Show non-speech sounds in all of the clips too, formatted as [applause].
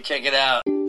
Check it out.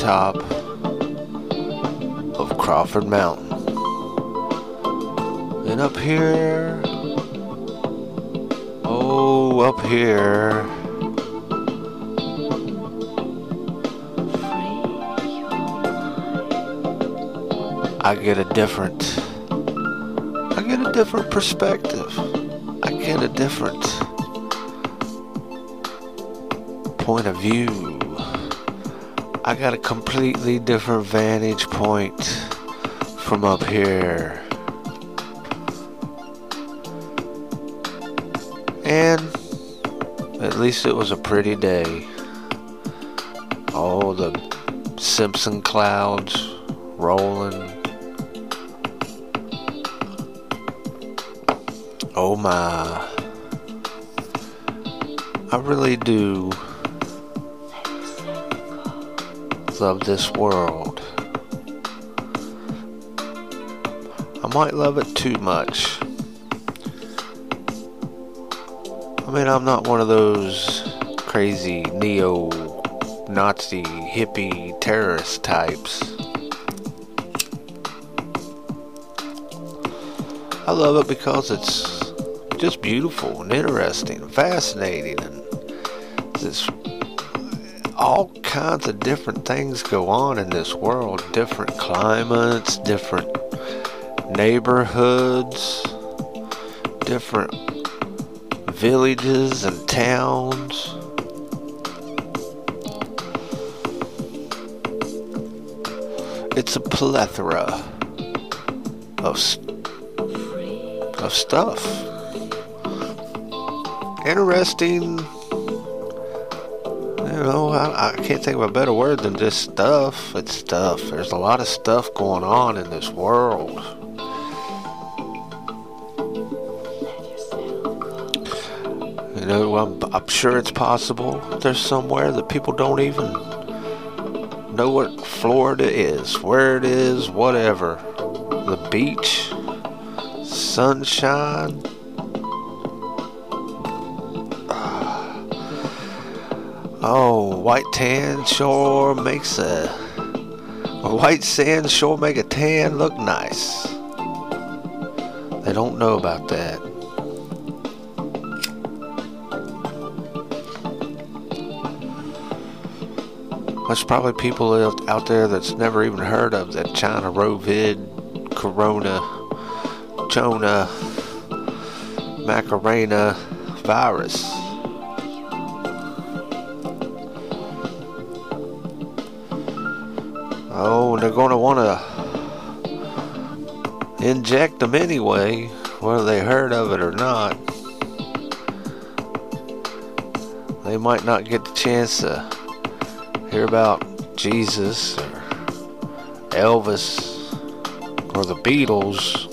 Top of Crawford Mountain. And up here, oh, up here, I get a different, I get a different perspective. I get a different point of view. I got a completely different vantage point from up here. And at least it was a pretty day. All the Simpson clouds rolling. Oh my. I really do love this world. I might love it too much. I mean, I'm not one of those crazy neo Nazi hippie terrorist types. I love it because it's just beautiful and interesting and fascinating and this all kinds of different things go on in this world. Different climates different neighborhoods different villages and towns. It's a plethora of of stuff. Interesting I, I, can't think of a better word than just stuff. It's stuff. There's a lot of stuff going on in this world. You know, I'm, I'm sure it's possible there's somewhere that people don't even know what Florida is, where it is, whatever. The beach, sunshine, Oh, white tan sure makes a, white sand sure make a tan look nice. They don't know about that. There's probably people out there that's never even heard of that China Rovid, Corona, Jonah, Macarena virus. They're going to want to inject them anyway, whether they heard of it or not. They might not get the chance to hear about Jesus or Elvis or the Beatles,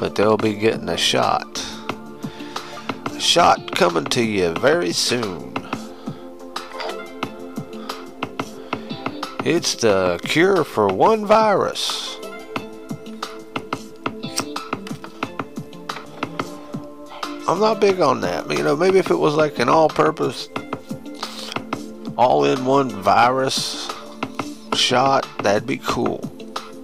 but they'll be getting a shot. A shot coming to you very soon. It's the cure for one virus. I'm not big on that. You know, maybe if it was like an all purpose, all in one virus shot, that'd be cool.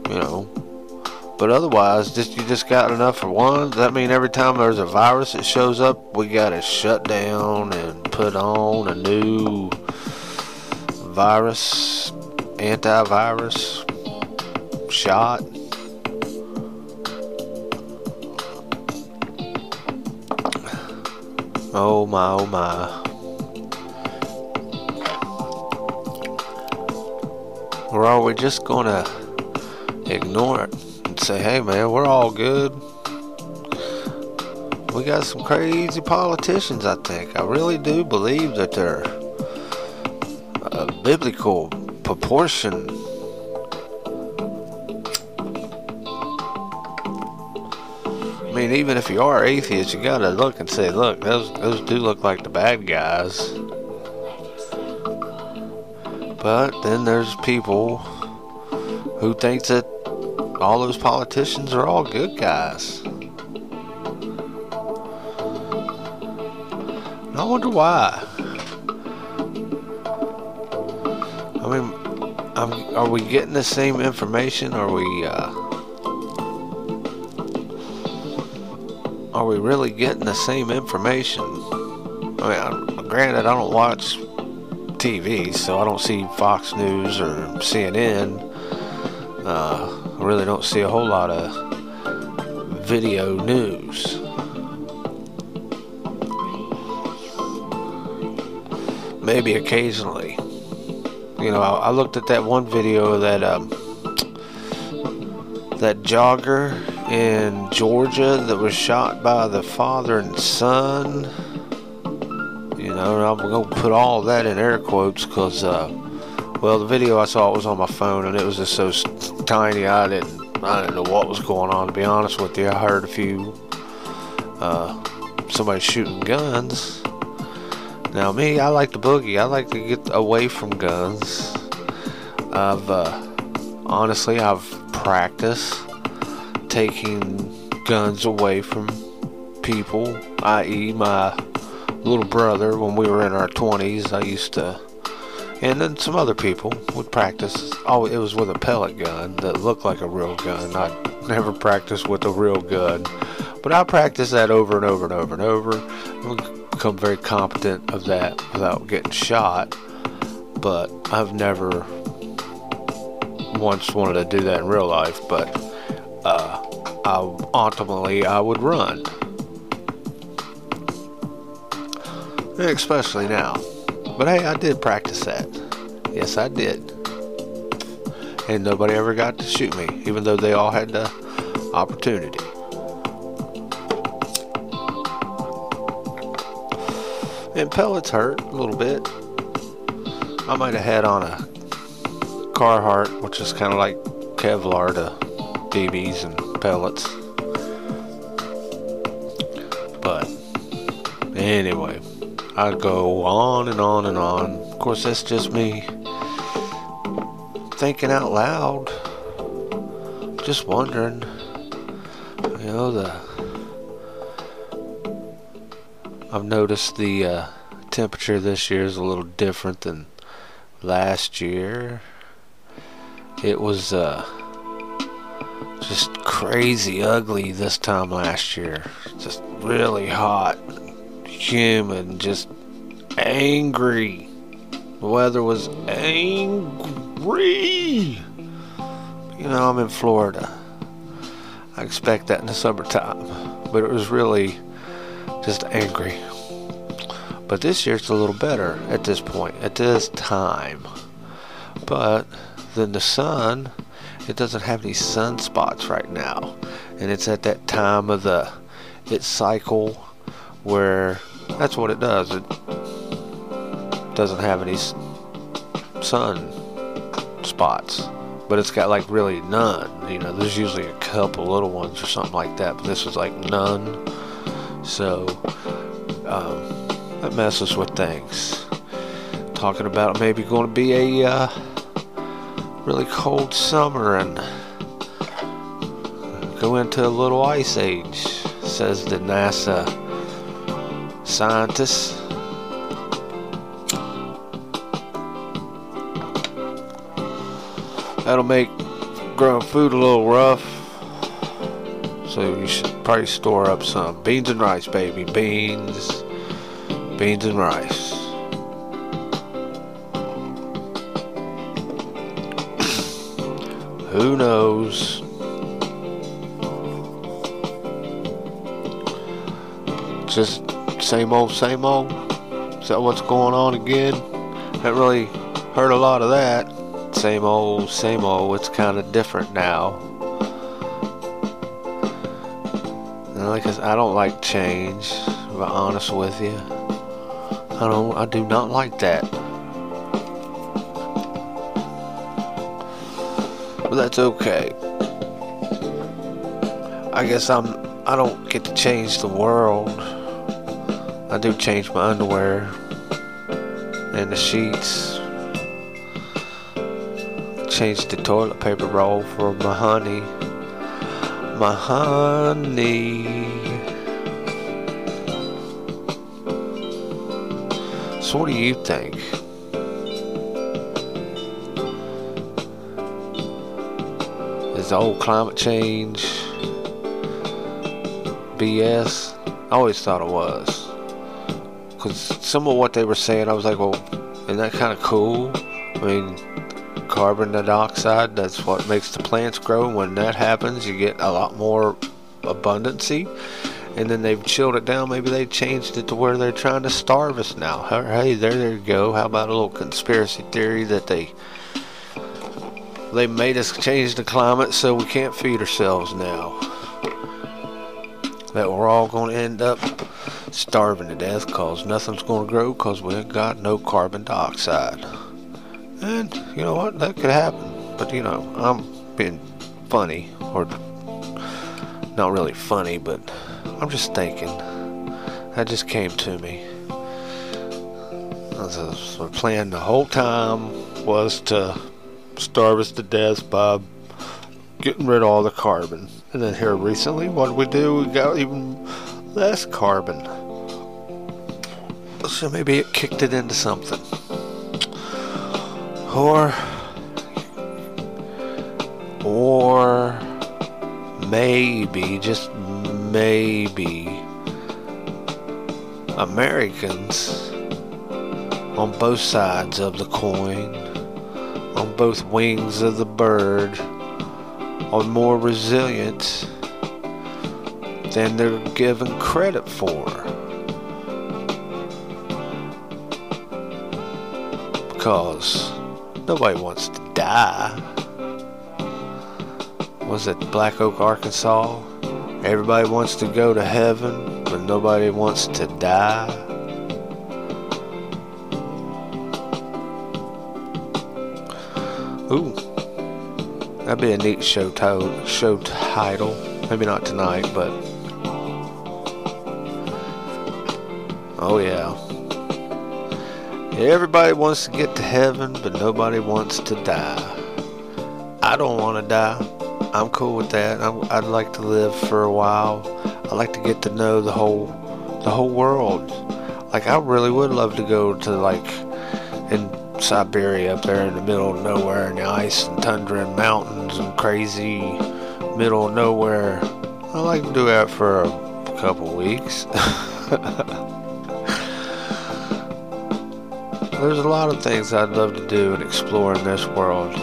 You know. But otherwise, just you just got enough for one. Does that mean every time there's a virus that shows up, we gotta shut down and put on a new virus, antivirus shot? Oh my, oh my. Or are we just gonna ignore it and say, hey man, we're all good? We got some crazy politicians, I think. I really do believe that they're a biblical proportion. I mean, even if you are atheist, you gotta look and say, look, those those do look like the bad guys. But then there's people who think that all those politicians are all good guys. And I wonder why. Are we getting the same information? Are we, uh, are we really getting the same information? I mean, granted, I don't watch TV, so I don't see Fox News or CNN. Uh, I really don't see a whole lot of video news. Maybe occasionally. You know, I, I looked at that one video that um, that jogger in Georgia that was shot by the father and son you know, I'm to put all that in air quotes because, uh, well, the video I saw was on my phone and it was just so tiny I didn't, I didn't know what was going on, to be honest with you. I heard a few, uh, somebody shooting guns. Now, me, I like the boogie. I like to get away from guns. I've, uh, honestly, I've practiced taking guns away from people, i.e., my little brother when we were in our 20s. I used to, and then some other people would practice. Oh, it was with a pellet gun that looked like a real gun. I never practiced with a real gun, but I practiced that over and over and over and over. Become very competent of that without getting shot. But I've never once wanted to do that in real life. But uh, I, ultimately, I would run especially now. But hey, I did practice that. Yes, I did. And nobody ever got to shoot me, even though they all had the opportunity. And pellets hurt a little bit. I might have had on a Carhartt, which is kind of like Kevlar to BBs and pellets. But anyway. I go on and on and on. Of course, that's just me thinking out loud. Just wondering. You know, the. I've noticed the uh, temperature this year is a little different than last year. It was uh, just crazy ugly this time last year. Just really hot humid, just angry. The weather was angry. You know, I'm in Florida. I expect that in the summertime, but it was really just angry. But this year it's a little better at this point, at this time. But then the sun, it doesn't have any sunspots right now. And it's at that time of the its cycle where that's what it does. It doesn't have any sun spots, but it's got like really none. You know, there's usually a couple little ones or something like that, but this is like none. So um, that messes with things. Talking about maybe going to be a uh, really cold summer and go into a little ice age, says the NASA scientists. That'll make growing food a little rough. So you should probably store up some beans and rice, baby. Beans, beans and rice. Who knows? Just same old, same old. Is that what's going on again? Haven't really heard a lot of that. Same old, same old. It's kind of different now. Like I, don't like change. To be honest with you, I don't. I do not like that. But that's okay. I guess I'm. I don't get to change the world. I do change my underwear and the sheets. Change the toilet paper roll for my honey. My honey. So what do you think? Is the whole climate change BS? I always thought it was. Because some of what they were saying, I was like, well, isn't that kind of cool? I mean, carbon dioxide, that's what makes the plants grow. When that happens, you get a lot more abundancy. And then they've chilled it down. Maybe they changed it to where they're trying to starve us now. Hey, there, there you go. How about a little conspiracy theory that they they made us change the climate so we can't feed ourselves now. That we're all going to end up starving to death because nothing's going to grow because we ain't got no carbon dioxide. And you know what? That could happen. But you know, I'm being funny or not really funny, but I'm just thinking. That just came to me. Uh, the plan the whole time was to starve us to death by getting rid of all the carbon. And then here recently, what did we do? We got even less carbon. So maybe it kicked it into something. Or, or maybe, just maybe, Americans on both sides of the coin on both wings of the bird are more resilient than they're given credit for. Because nobody wants to die. Was it Black Oak, Arkansas? Everybody wants to go to heaven, but nobody wants to die. Ooh, that'd be a neat show to- show title. Maybe not tonight, but oh yeah. Everybody wants to get to heaven, but nobody wants to die. I don't want to die. I'm cool with that. i would like to live for a while. I'd like to get to know the whole the whole world. Like I really would love to go to like in Siberia up there in the middle of nowhere in the ice and tundra and mountains and crazy middle of nowhere. I'd like to do that for a couple weeks. [laughs] There's a lot of things I'd love to do and explore in this world.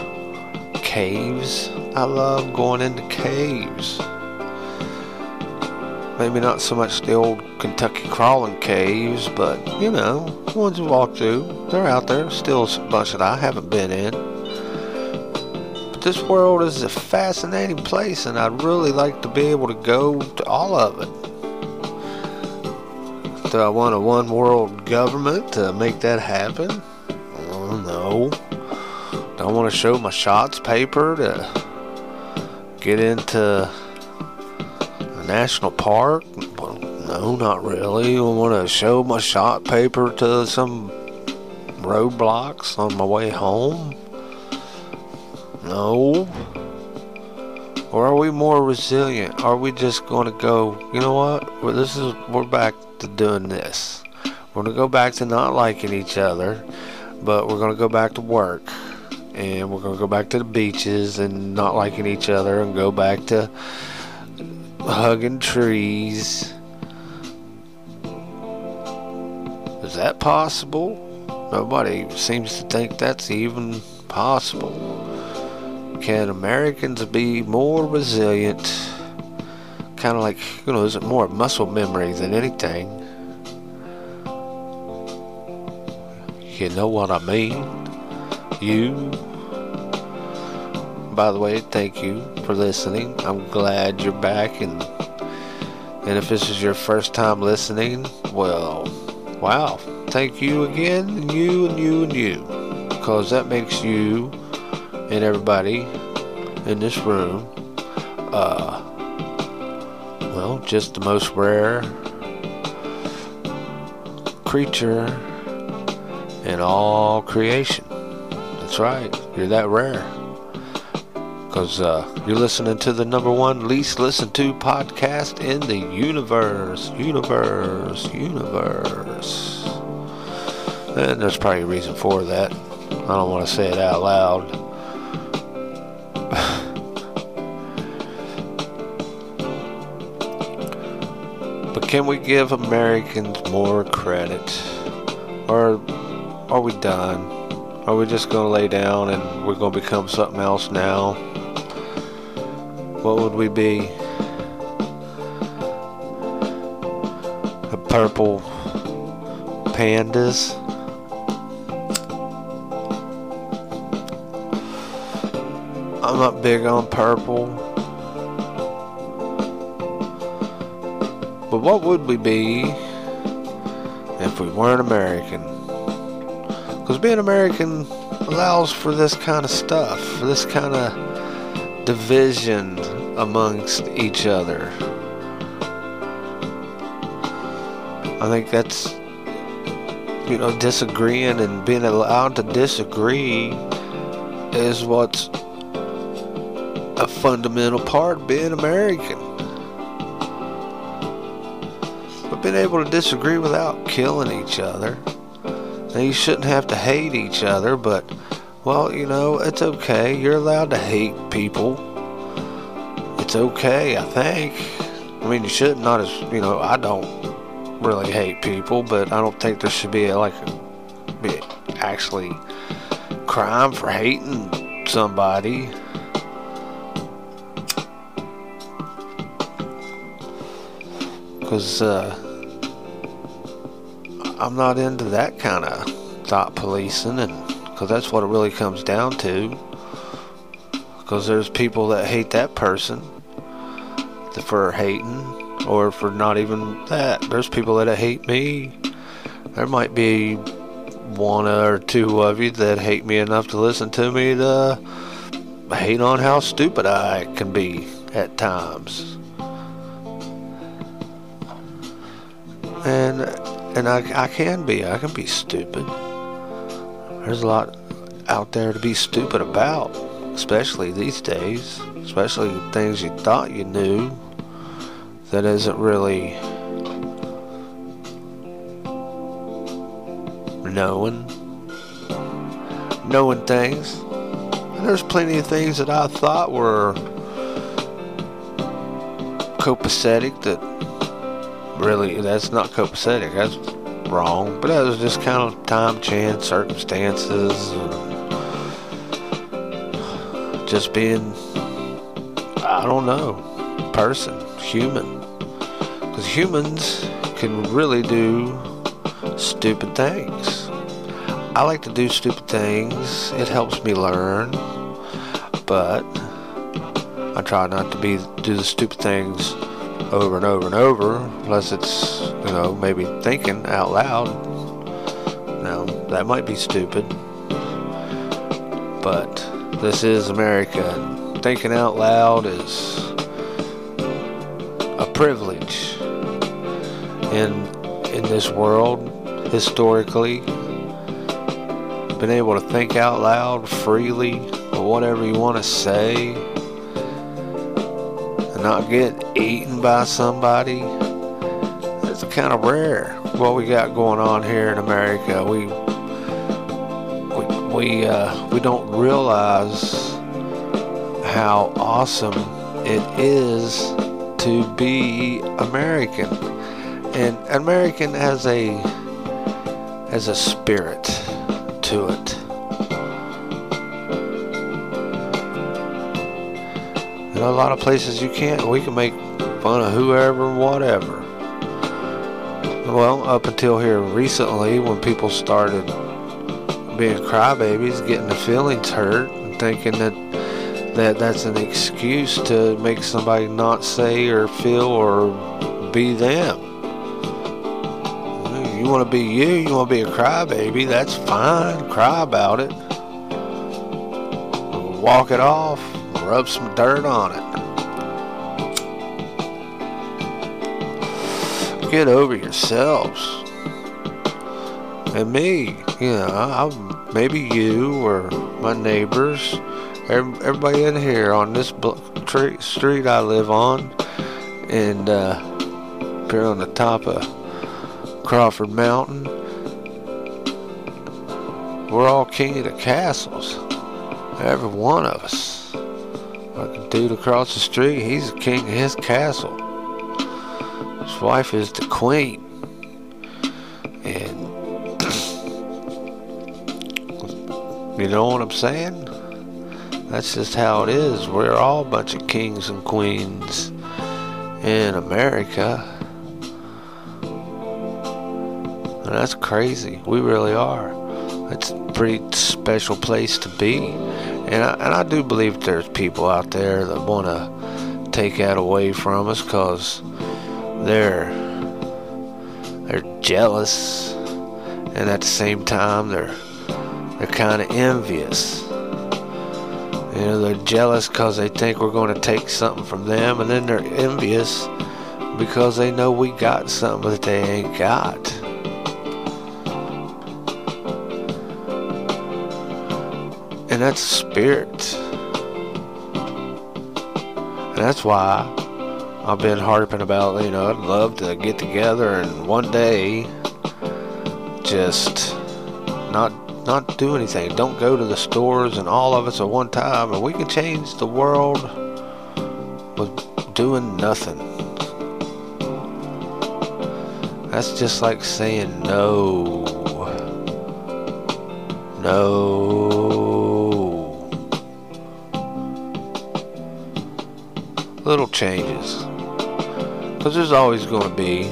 Caves. I love going into caves. Maybe not so much the old Kentucky crawling caves, but you know, the ones you walk through, they're out there. Still a bunch that I haven't been in. But this world is a fascinating place, and I'd really like to be able to go to all of it. Do I want a one world government to make that happen? Oh, no. Do I want to show my shots paper to get into a national park? Well, no, not really. I want to show my shot paper to some roadblocks on my way home? No. Or are we more resilient? Are we just going to go, you know what? Well, this is we're back to doing this. We're going to go back to not liking each other, but we're going to go back to work. And we're going to go back to the beaches and not liking each other and go back to hugging trees. Is that possible? Nobody seems to think that's even possible. Can Americans be more resilient? Kind of like, you know, it more muscle memory than anything? You know what I mean? You. By the way, thank you for listening. I'm glad you're back and and if this is your first time listening, well, wow. Thank you again, and you and you and you. Because that makes you and everybody in this room, uh, well, just the most rare creature in all creation. That's right, you're that rare. Because uh, you're listening to the number one least listened to podcast in the universe. Universe. Universe. And there's probably a reason for that. I don't want to say it out loud. Can we give Americans more credit? Or are we done? Are we just going to lay down and we're going to become something else now? What would we be? A purple pandas? I'm not big on purple. What would we be if we weren't American? Because being American allows for this kind of stuff, for this kind of division amongst each other. I think that's, you know, disagreeing and being allowed to disagree is what's a fundamental part of being American. Being able to disagree without killing each other. Now, you shouldn't have to hate each other, but, well, you know, it's okay. You're allowed to hate people. It's okay, I think. I mean, you should not as, you know, I don't really hate people, but I don't think there should be, like, a, be actually crime for hating somebody. Because, uh, I'm not into that kind of thought policing, and because that's what it really comes down to. Because there's people that hate that person for hating, or for not even that. There's people that hate me. There might be one or two of you that hate me enough to listen to me to hate on how stupid I can be at times. And and I, I can be. I can be stupid. There's a lot out there to be stupid about, especially these days. Especially things you thought you knew that isn't really knowing. Knowing things. And there's plenty of things that I thought were copacetic that really that's not copacetic that's wrong but that was just kind of time chance circumstances just being i don't know person human. Because humans can really do stupid things. I like to do stupid things. It helps me learn but i try not to be do the stupid things over and over and over, unless it's, you know, maybe thinking out loud. Now, that might be stupid. But this is America. Thinking out loud is a privilege in in this world historically been able to think out loud freely or whatever you want to say and not get eaten by somebody. It's kind of rare what we got going on here in America. We we we, uh, we don't realize how awesome it is to be American. And American has a has a spirit A lot of places you can't. We can make fun of whoever, whatever. Well, up until here recently, when people started being crybabies, getting the feelings hurt, and thinking that that that's an excuse to make somebody not say or feel or be them. You want to be you, you want to be a crybaby, that's fine. Cry about it. Walk it off, rub some dirt on it. Get over yourselves. And me, you know, I, maybe you or my neighbors everybody in here on this street I live on, and uh, here on the top of Crawford Mountain, we're all king of the castles. Every one of us. A dude across the street, he's the king of his castle. His wife is the queen. And [clears throat] you know what I'm saying? That's just how it is. We're all a bunch of kings and queens in America. And that's crazy. We really are. It's a pretty special place to be. And I, and I do believe there's people out there that want to take that away from us because they're they're jealous and at the same time they're they're kind of envious you know, they're jealous because they think we're going to take something from them, and then they're envious because they know we got something that they ain't got. And that's spirit. And that's why I've been harping about, you know, I'd love to get together and one day just not not do anything. Don't go to the stores and all of us at one time, and we can change the world with doing nothing. That's just like saying no. No. Little changes. Because there's always going to be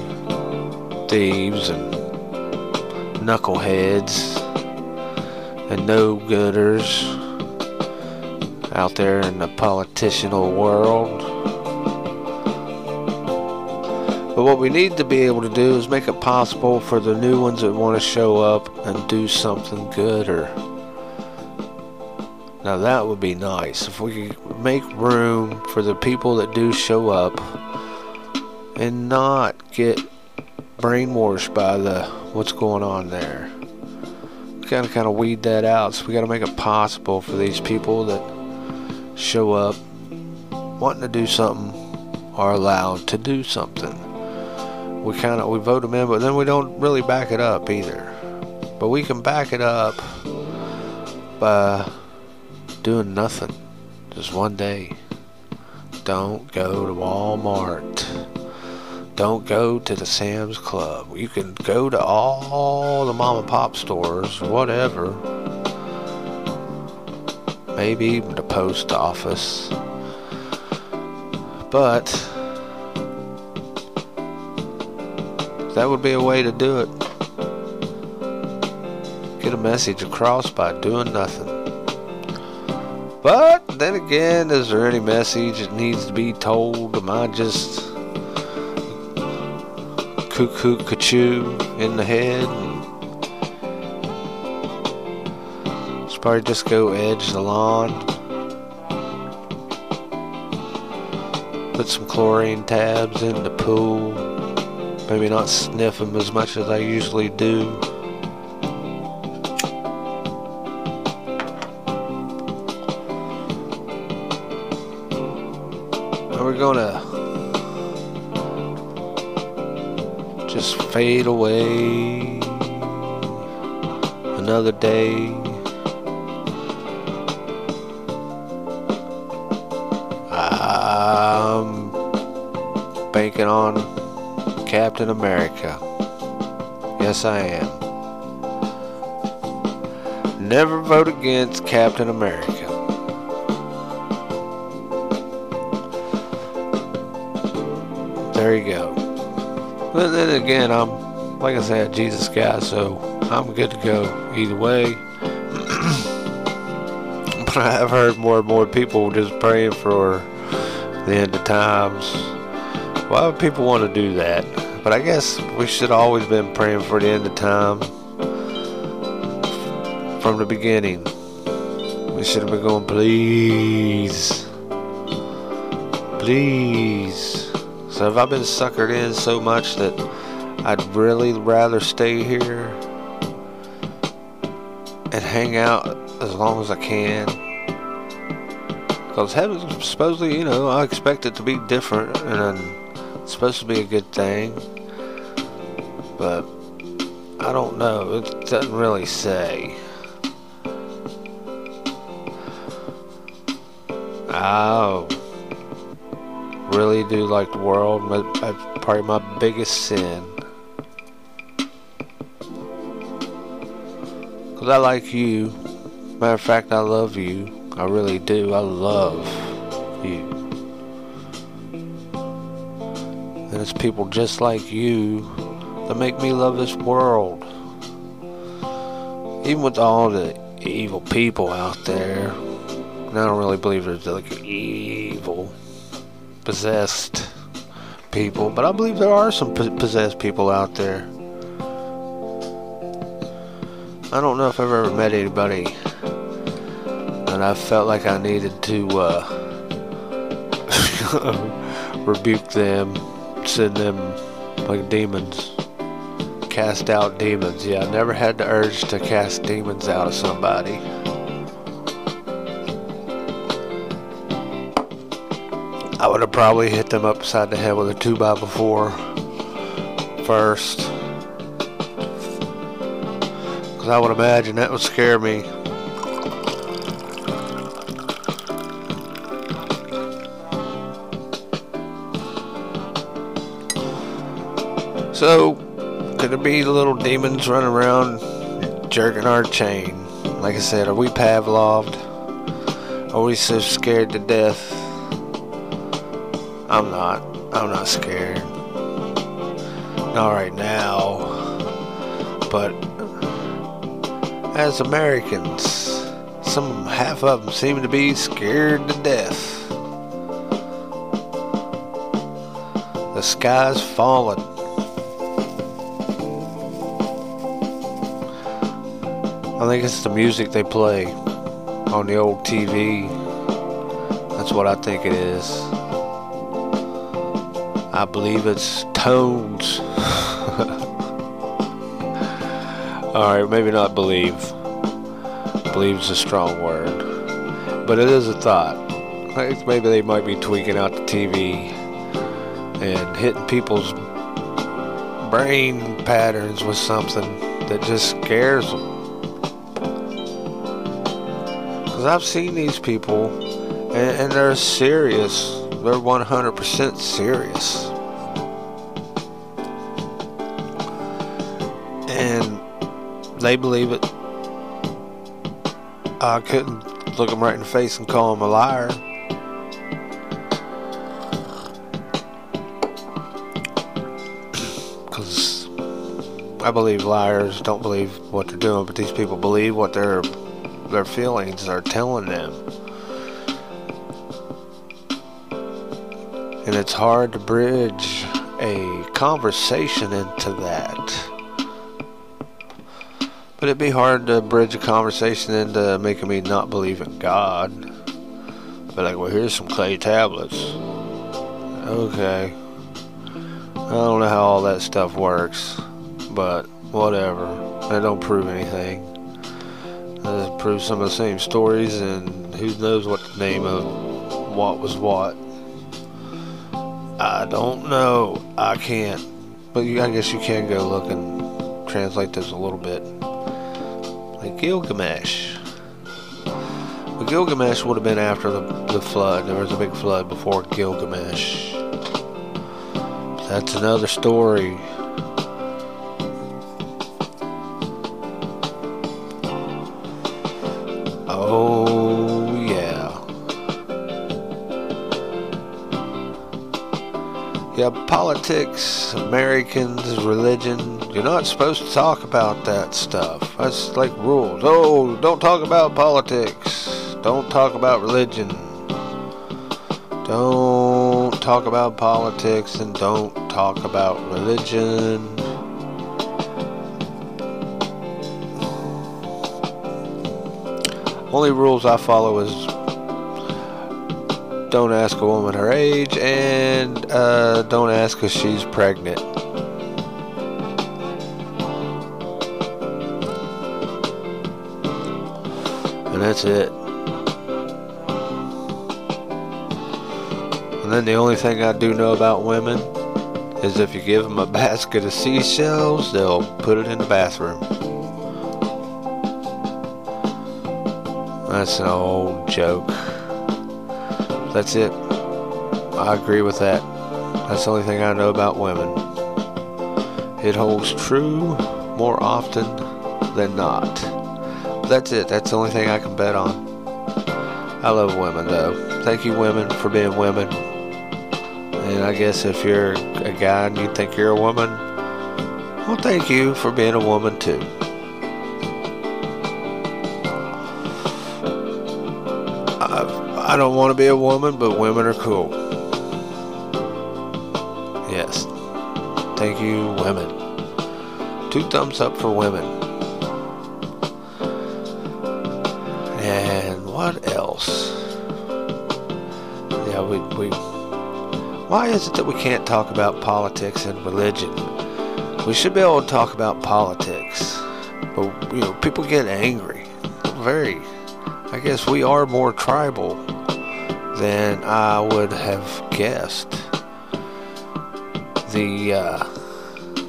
thieves and knuckleheads and no-gooders out there in the political world. But what we need to be able to do is make it possible for the new ones that want to show up and do something good or now that would be nice if we could make room for the people that do show up and not get brainwashed by the what's going on there We got to kind of weed that out. So we got to make it possible for these people that show up wanting to do something are allowed to do something. We kind of we vote them in, but then we don't really back it up either. But we can back it up by doing nothing. Just one day. Don't go to Walmart. Don't go to the Sam's Club. You can go to all the mom and pop stores, whatever. Maybe even the post office. But that would be a way to do it. Get a message across by doing nothing. But then again, is there any message that needs to be told? Am I just cuckoo cuckoo in the head. Should probably just go edge the lawn. Put some chlorine tabs in the pool. Maybe not sniff them as much as I usually do. We're gonna just fade away. Another day. I'm taking on Captain America. Yes, I am. Never vote against Captain America. There you go. But then again, I'm, like I said, Jesus guy, so I'm good to go either way. [clears throat] but I have heard more and more people just praying for the end of times. Why would people want to do that? But I guess we should always been praying for the end of time from the beginning. We should have been going, please, please. So have I been suckered in so much that I'd really rather stay here and hang out as long as I can? Because heaven's supposedly, you know, I expect it to be different and it's supposed to be a good thing. But I don't know. It doesn't really say. I really do like the world. But that's probably my biggest sin. Because I like you. Matter of fact, I love you. I really do. I love you. And it's people just like you that make me love this world. Even with all the evil people out there. I don't really believe there's like evil, possessed people, but I believe there are some possessed people out there. I don't know if I've ever met anybody and I felt like I needed to uh, [laughs] rebuke them, send them like demons, cast out demons. Yeah, I never had the urge to cast demons out of somebody. I would have probably hit them upside the head with a 2 by before first. Because I would imagine that would scare me. So, could it be little demons running around jerking our chain? Like I said, are we Pavloved? Are we so scared to death? I'm not. I'm not scared. Not right now. But as Americans, some half of them seem to be scared to death. The sky's falling. I think it's the music they play on the old TV. That's what I think it is. I believe it's tones. [laughs] Alright, maybe not believe. Believe's is a strong word. But it is a thought. Maybe they might be tweaking out the TV and hitting people's brain patterns with something that just scares them. Because I've seen these people, and, and they're serious. They're 100% serious. And they believe it. I couldn't look them right in the face and call them a liar. [clears throat] Because I believe liars don't believe what they're doing, but these people believe what they're their feelings are telling them. It's hard to bridge a conversation into that. But it'd be hard to bridge a conversation into making me not believe in God. But like, well, here's some clay tablets. Okay. I don't know how all that stuff works, but whatever. That don't prove anything uh, prove some of the same stories, and who knows what the name of what was what. I don't know. I can't. But you, I guess you can go look and translate this a little bit. Like Gilgamesh. But Gilgamesh would have been after the, the flood. There was a big flood before Gilgamesh. that's another story. Yeah, politics, Americans, religion, you're not supposed to talk about that stuff. That's like rules. Oh, don't talk about politics. Don't talk about religion. Don't talk about politics and don't talk about religion. Only rules I follow is don't ask a woman her age and uh, don't ask if she's pregnant. And that's it. And then the only thing I do know about women is if you give them a [laughs] basket of seashells, they'll put it in the bathroom. That's an old joke. That's it. I agree with that. That's the only thing I know about women. It holds true more often than not. That's it. That's the only thing I can bet on. I love women, though. Thank you, women, for being women. And I guess if you're a guy and you think you're a woman, well, thank you for being a woman too. I, I don't want to be a woman, but women are cool. Yes. Thank you, women. Two thumbs up for women. And what else? Yeah, we, we why is it that we can't talk about politics and religion? We should be able to talk about politics. But, you know, people get angry. Very, I guess we are more tribal than I would have guessed. The, uh,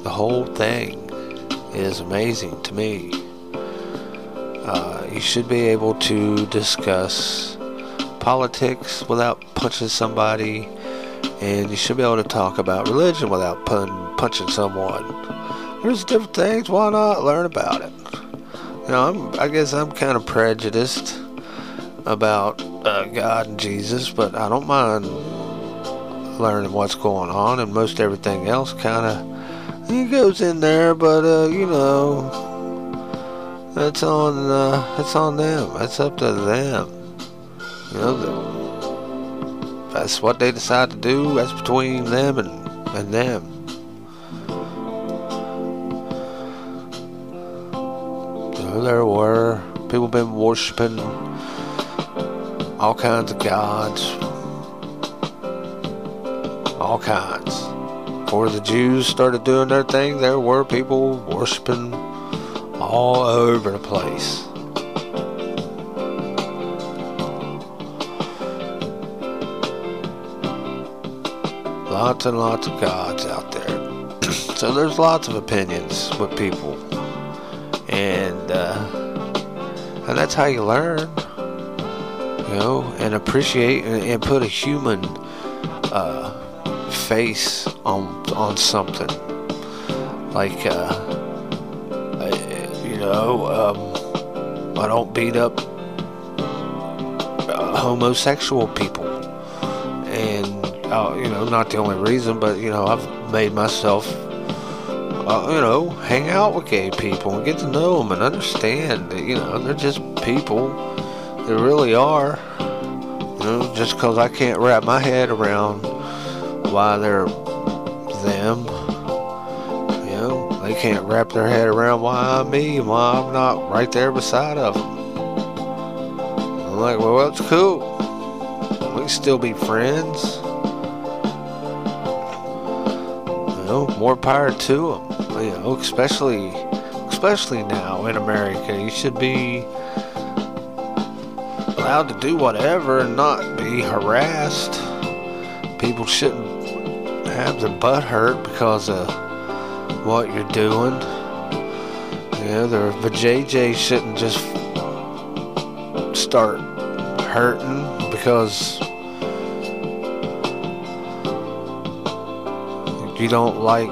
the whole thing is amazing to me. Uh, you should be able to discuss politics without punching somebody and you should be able to talk about religion without pun- punching someone. There's different things. Why not learn about it? You know, I'm, I guess I'm kind of prejudiced about uh, God and Jesus, but I don't mind learning what's going on, and most everything else kind of it goes in there. But uh, you know, that's on uh, that's on them. That's up to them. You know. The, that's what they decide to do. That's between them and, and them. So there were people been worshiping all kinds of gods. All kinds. Before the Jews started doing their thing, there were people worshiping all over the place. lots and lots of gods out there. [clears throat] so there's lots of opinions with people, and uh, and that's how you learn, you know, and appreciate and, and put a human uh, face on on something, like uh, you know, um, I don't beat up uh, homosexual people, and uh, you know, not the only reason, but you know, I've made myself, uh, you know, hang out with gay people and get to know them and understand that you know they're just people. They really are. You know, just because I can't wrap my head around why they're them, you know, they can't wrap their head around why I'm me why I'm not right there beside of them. I'm like, well, that's cool. We can still be friends. You know, more power to them. You know, especially, especially now in America, you should be allowed to do whatever and not be harassed. People shouldn't have their butt hurt because of what you're doing. Yeah, know, the vajayjay shouldn't just start hurting because you don't like,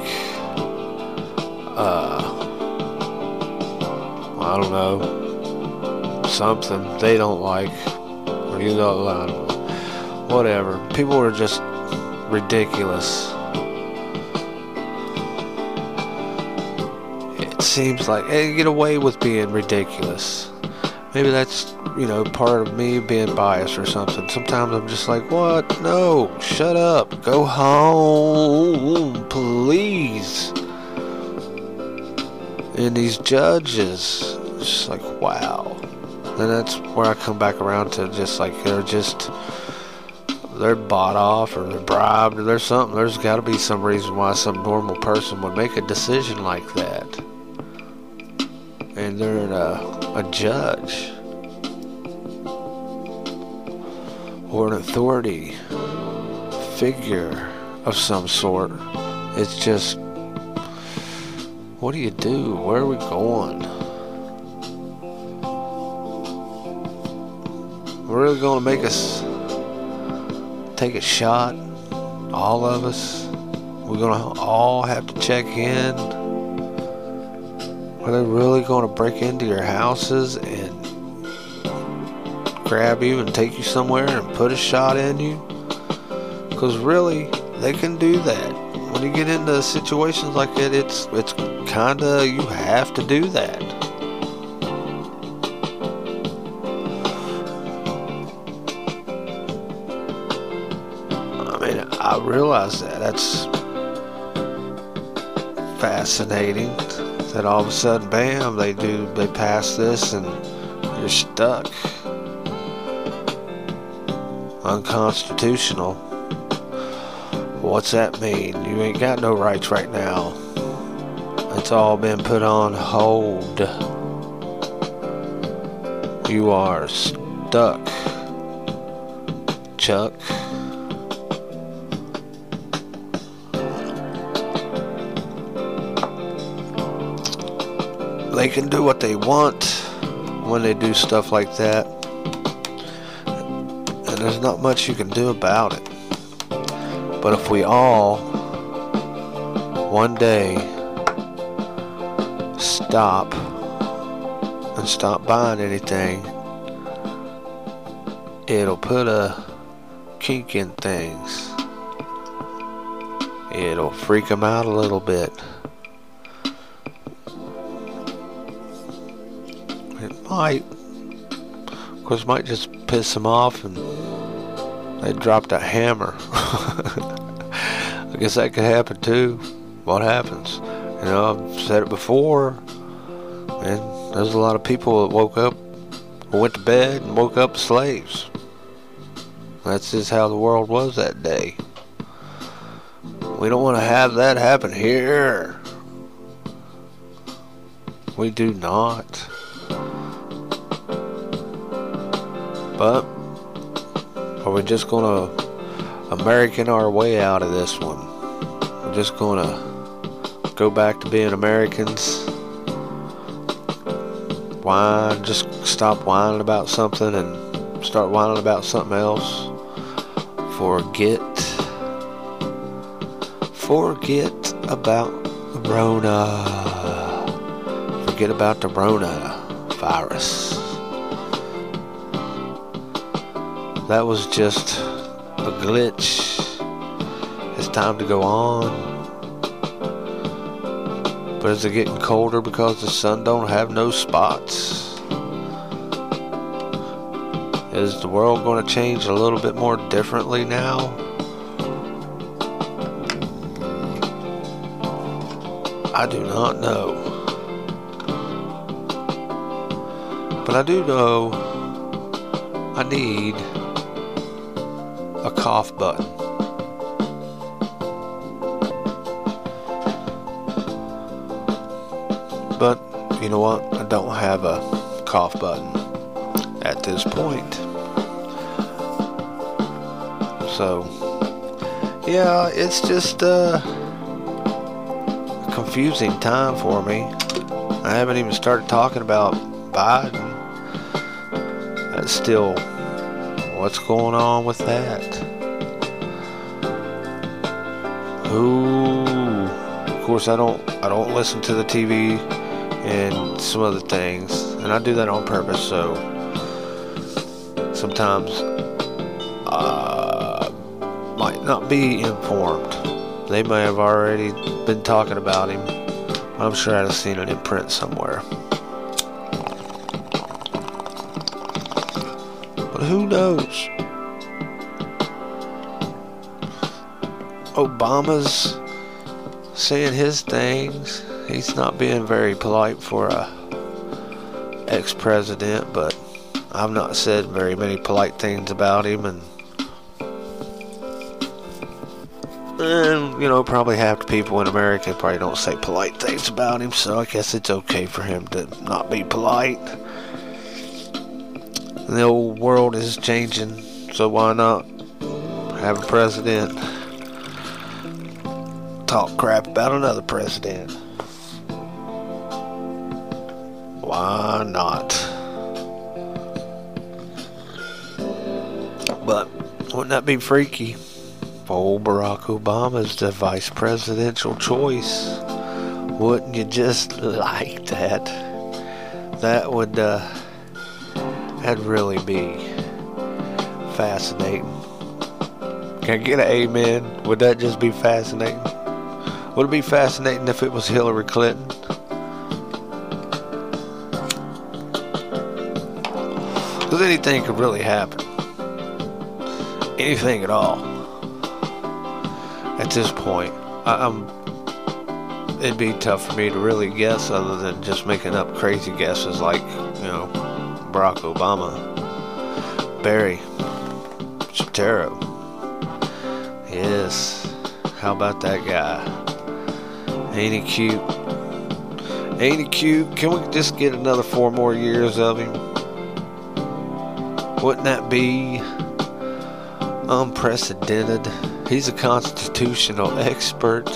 uh, I don't know, something they don't like, or you don't, I don't know, uh, whatever. People are just ridiculous. It seems like they get away with being ridiculous. Maybe that's, you know, part of me being biased or something. Sometimes I'm just like, what? No, shut up. Go home, please. And these judges, just like, wow. And that's where I come back around to just like, they're just they're bought off or they're bribed or there's something. There's got to be some reason why some normal person would make a decision like that. And they're a, a judge or an authority figure of some sort. It's just, what do you do? Where are we going? Really going to make us take a shot, all of us. We're gonna all have to check in. Are they really gonna break into your houses and grab you and take you somewhere and put a shot in you? Because really, they can do that. When you get into situations like that, it's it's kinda you have to do that. Realize that. That's fascinating. That all of a sudden, bam, they do, they pass this and you're stuck. Unconstitutional. What's that mean? You ain't got no rights right now. It's all been put on hold. You are stuck, Chuck. They can do what they want when they do stuff like that. And there's not much you can do about it. But if we all, one day, stop and stop buying anything, it'll put a kink in things. It'll freak them out a little bit. Might. Of course, might just piss them off and they dropped a hammer. [laughs] I guess that could happen too. What happens? You know, I've said it before, and there's a lot of people that woke up, went to bed, and woke up slaves. That's just how the world was that day. We don't want to have that happen here. We do not. But are we just gonna American our way out of this one? We're just gonna go back to being Americans. Whine, just stop whining about something and start whining about something else. Forget. Forget about the Rona. Forget about the Rona virus. That was just a glitch. It's time to go on. But is it getting colder because the sun don't have no spots? Is the world going to change a little bit more differently now? I do not know. But I do know I need cough button. But you know what? I don't have a cough button at this point. So, yeah, it's just uh, a confusing time for me. I haven't even started talking about Biden. That's still What's going on with that? Who course, I don't I don't listen to the TV and some other things, and I do that on purpose. So sometimes uh, might not be informed. They may have already been talking about him. I'm sure I'd have seen it in print somewhere. But who knows? Obama's saying his things. He's not being very polite for a ex-president, but I've not said very many polite things about him, and and you know probably half the people in America probably don't say polite things about him, so I guess it's okay for him to not be polite. The old world is changing, so why not have a president? Talk crap about another president. Why not? But wouldn't that be freaky? Old Barack Obama's the vice presidential choice. Wouldn't you just like that? That would, uh, that'd really be fascinating. Can I get an amen? Would that just be fascinating? Would it be fascinating if it was Hillary Clinton? Because anything could really happen. Anything at all. At this point, I, am It'd be tough for me to really guess, other than just making up crazy guesses like, you know, Barack Obama, Barry Soetoro. Yes, how about that guy? Ain't he cute? Ain't he cute? Can we just get another four more years of him? Wouldn't that be unprecedented? He's a constitutional expert.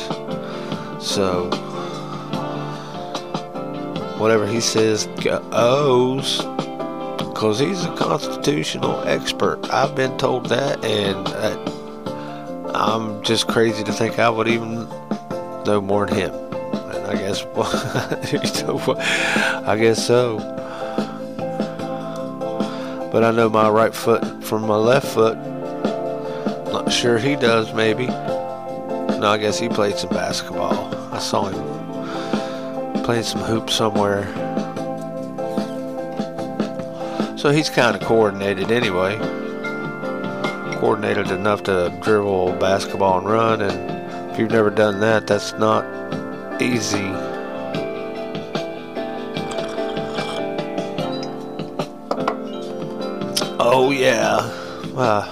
So, whatever he says goes. Because he's a constitutional expert. I've been told that, and uh, I'm just crazy to think I would even no more than him. And I guess, [laughs] I guess so. But I know my right foot from my left foot. Not sure he does, maybe. No, I guess he played some basketball. I saw him playing some hoops somewhere. So he's kind of coordinated anyway. Coordinated enough to dribble basketball and run and if you've never done that, that's not easy. Oh, yeah. Uh,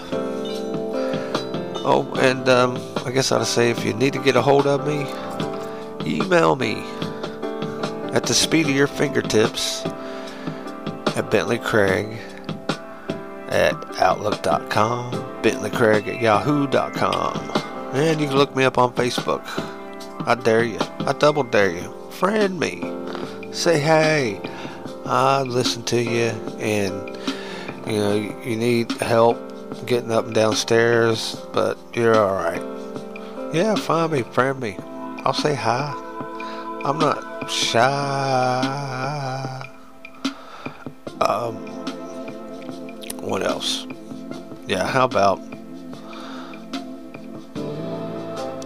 oh, and um, I guess I'd say if you need to get a hold of me, email me at the speed of your fingertips at Bentley Craig at Outlook.com, Bentley Craig at Yahoo.com. And you can look me up on Facebook. I dare you. I double dare you. Friend me. Say hey. I listen to you and you know you need help getting up and downstairs, but you're alright. Yeah, find me, friend me. I'll say hi. I'm not shy. Um, what else? Yeah, how about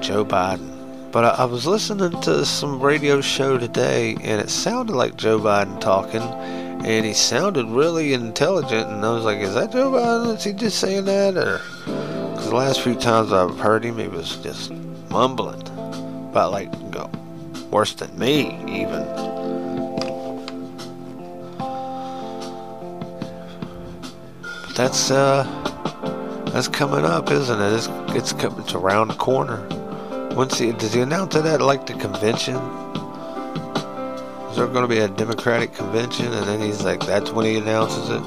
Joe Biden. But I, I, was listening to some radio show today, and it sounded like Joe Biden talking, and he sounded really intelligent. And I was like, "Is that Joe Biden? Is he just saying that?" Or because the last few times I've heard him, he was just mumbling about like go worse than me even. But that's uh that's coming up, isn't it? It's it's, it's around the corner. Once he does he announce it at like the convention? Is there going to be a Democratic convention, and then he's like, that's when he announces it?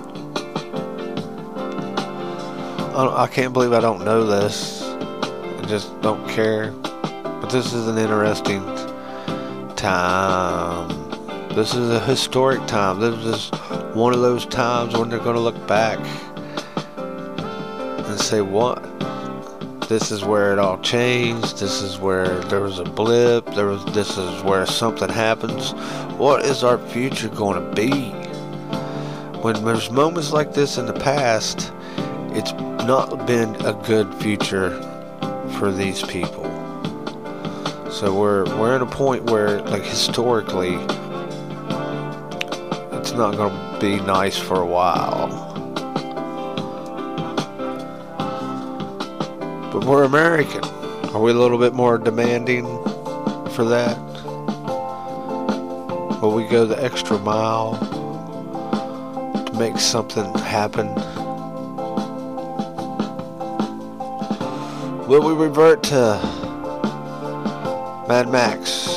I, I can't believe I don't know this. I just don't care. But this is an interesting time. This is a historic time. This is one of those times when they're going to look back and say, what? This is where it all changed. This is where there was a blip. There was this is where something happens. What is our future going to be? When there's moments like this in the past, it's not been a good future for these people. So we're we're at a point where like historically it's not going to be nice for a while. But we're American. Are we a little bit more demanding for that? Will we go the extra mile to make something happen? Will we revert to Mad Max,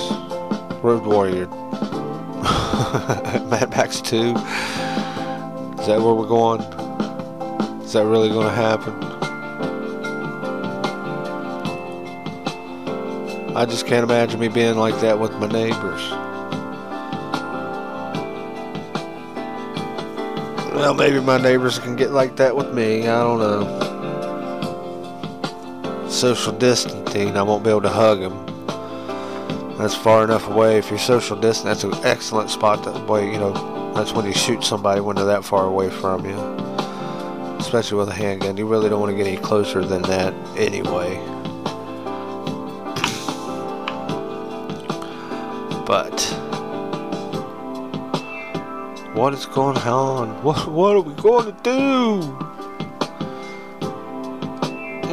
Road Warrior, [laughs] Mad Max 2? Is that where we're going? Is that really going to happen? I just can't imagine me being like that with my neighbors. Well, maybe my neighbors can get like that with me. I don't know. Social distancing, I won't be able to hug them. That's far enough away. If you're social distant, that's an excellent spot. That way, you know, that's when you shoot somebody when they're that far away from you. Especially with a handgun. You really don't want to get any closer than that anyway. What is going on? What what are we going to do?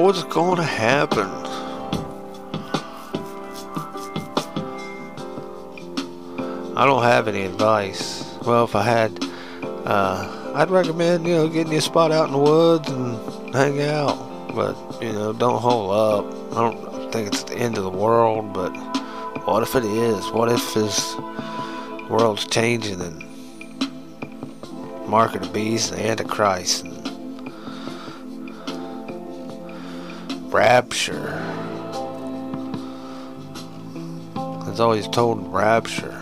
What's going to happen? I don't have any advice. Well, if I had, uh, I'd recommend you know getting you a spot out in the woods and hang out. But you know, don't hold up. I don't think it's the end of the world, but what if it is? What if this world's changing and mark of the beast and Antichrist and rapture? It's always told rapture.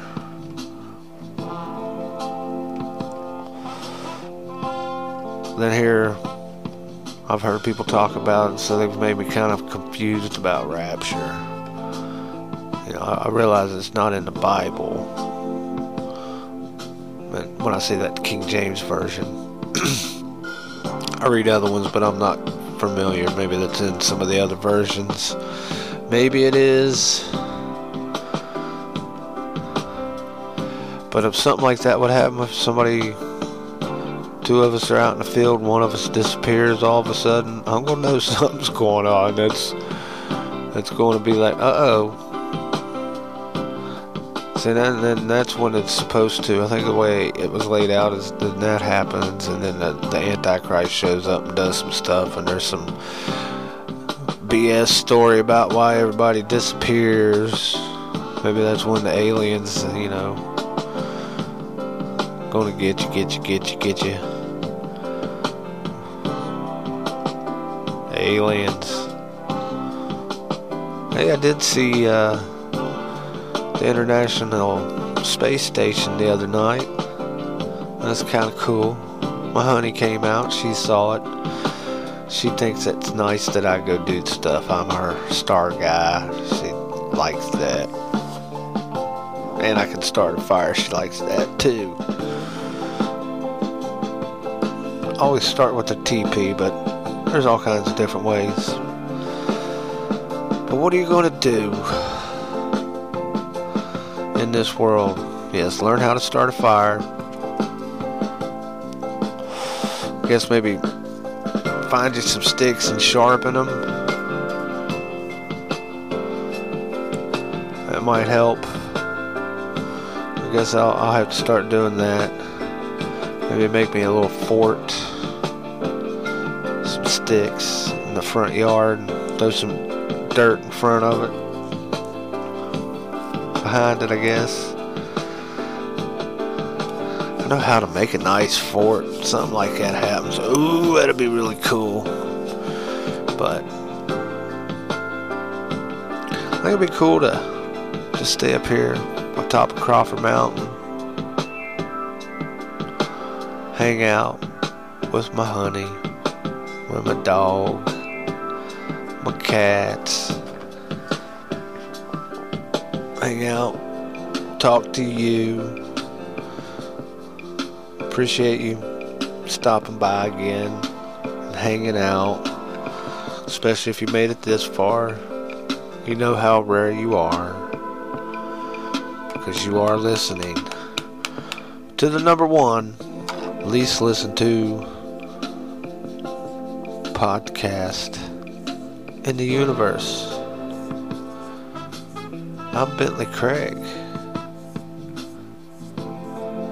Then here, I've heard people talk about it, so they've made me kind of confused about rapture. You know, I realize it's not in the Bible. When I say that King James version, [clears throat] I read other ones, but I'm not familiar. Maybe that's in some of the other versions. Maybe it is. But if something like that would happen, if somebody two of us are out in the field, one of us disappears all of a sudden, I'm gonna know [laughs] something's going on. That's that's going to be like, uh oh. See, then, then that's when it's supposed to. I think the way it was laid out is then that happens, and then the, the Antichrist shows up and does some stuff, and there's some BS story about why everybody disappears. Maybe that's when the aliens, you know, gonna get you, get you, get you, get you. aliens. Hey, I did see uh, the International Space Station the other night. That's kind of cool. My honey came out. She saw it. She thinks it's nice that I go do stuff. I'm her star guy. She likes that. And I can start a fire. She likes that too. Always start with a TP, but there's all kinds of different ways. But what are you going to do this world? Yes, learn how to start a fire. I guess maybe find you some sticks and sharpen them. That might help. I guess I'll, I'll have to start doing that. Maybe make me a little fort Some sticks in the front yard, throw some dirt in front of it, behind it, I guess. I know how to make a nice fort. Something like that happens. Ooh, that'd be really cool. But I think it'd be cool to just stay up here on top of Crawford Mountain, hang out with my honey with my dog, my cats, hang out, talk to you. Appreciate you stopping by again and hanging out, especially if you made it this far. You know how rare you are because you are listening to the number one least listened to podcast in the universe. I'm Bentley Craig.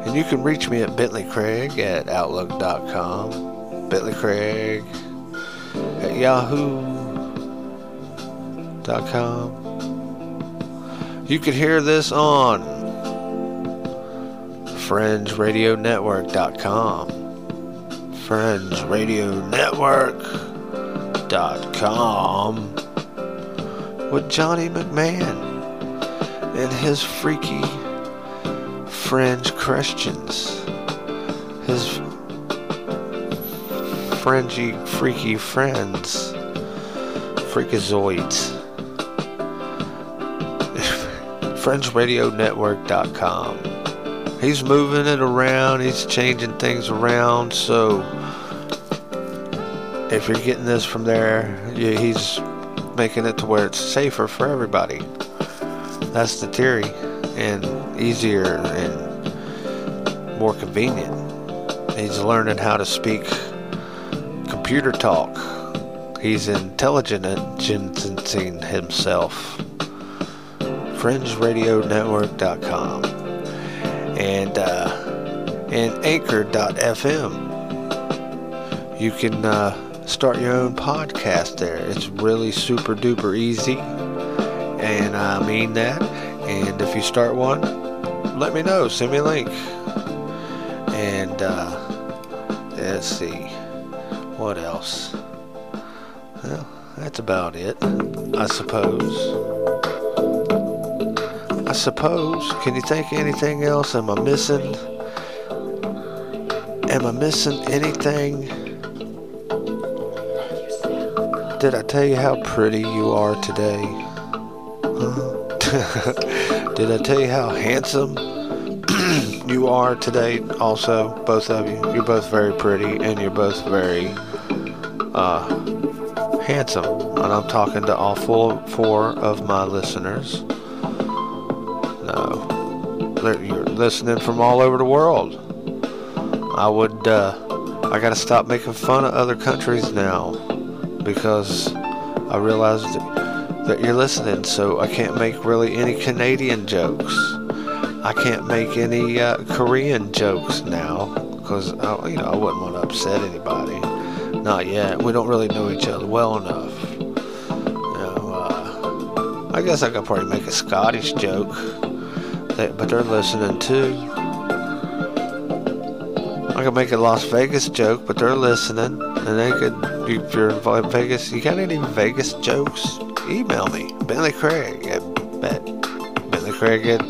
And you can reach me at Bentley Craig at Outlook.com, Bentley Craig at Yahoo com. You can hear this on FringeRadioNetwork.com. FringeRadioNetwork.com with Johnny McMahon and his freaky fringe Christians. His fringy, freaky friends. Freakazoids. [laughs] FringeRadioNetwork.com. He's moving it around, he's changing things around, so if you're getting this from there, he's making it to where it's safer for everybody. That's the theory, and easier and more convenient. He's learning how to speak computer talk. He's intelligencing himself fringeradionetwork.com and uh, and anchor.fm. You can uh, start your own podcast there. It's really super duper easy, and I mean that. And if you start one, let me know. Send me a link. And uh, let's see, what else? Well, that's about it, I suppose. I suppose. Can you think anything else? Am I missing? Am I missing anything? Did I tell you how pretty you are today? Did I tell you how handsome [clears throat] you are today? Also, both of you. You're both very pretty and you're both very uh, handsome. And I'm talking to all four, four of my listeners No. you're listening from all over the world. I would, uh, I gotta stop making fun of other countries now because I realized that you're listening, so I can't make really any Canadian jokes. I can't make any uh, Korean jokes now because you know I wouldn't want to upset anybody. Not yet. We don't really know each other well enough. Uh, I guess I could probably make a Scottish joke but they're listening too. I could make a Las Vegas joke, but they're listening, and they could. If you're in Vegas, you got any Vegas jokes? Email me, Bentley Craig at, at Bentley Craig at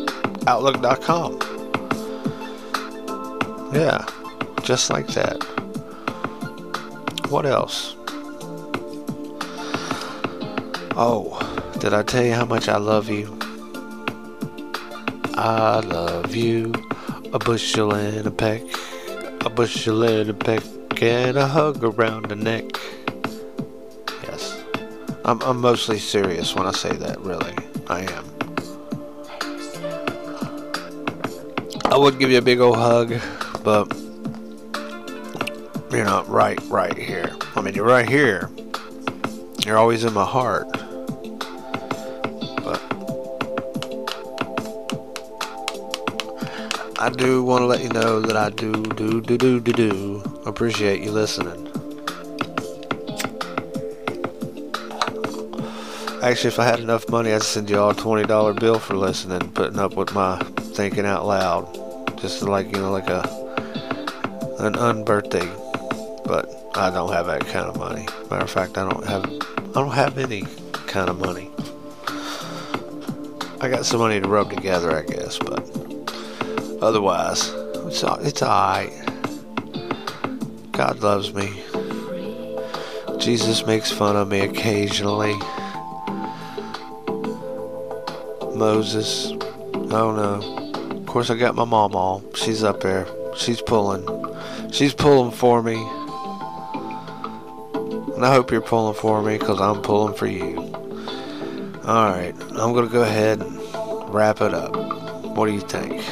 Outlook.com. Yeah, just like that. What else? Oh, did I tell you how much I love you? I love you. A bushel and a peck, a bushel and a peck, and a hug around the neck. I'm, I'm mostly serious when I say that, really. I am. I would give you a big old hug, but you're not right, right here. I mean, you're right here. You're always in my heart. But I do want to let you know that I do, do, do, do, do, do appreciate you listening. Actually, if I had enough money, I'd send you all a $20 bill for listening, putting up with my thinking out loud. Just like, you know, like a an unbirthday. But I don't have that kind of money. Matter of fact, I don't have I don't have any kind of money. I got some money to rub together, I guess, but Otherwise, it's, all it's alright. God loves me. Jesus makes fun of me occasionally. Moses. Oh no. Of course, I got my mom All. She's up there. She's pulling. She's pulling for me. And I hope you're pulling for me because I'm pulling for you. Alright, I'm going to go ahead and wrap it up. What do you think?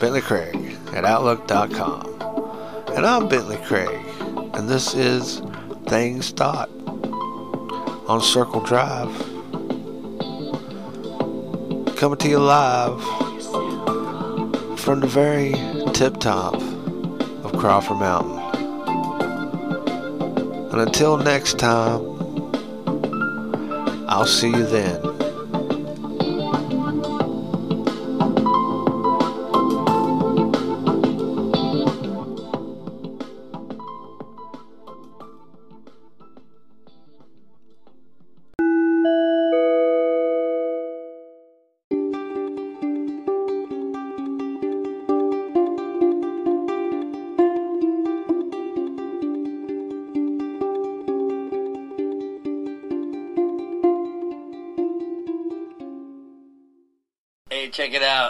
Bentley Craig at Outlook.com. And I'm Bentley Craig. And this is Things Thought on Circle Drive. Coming to you live from the very tip top of Crawford Mountain. And until next time, I'll see you then.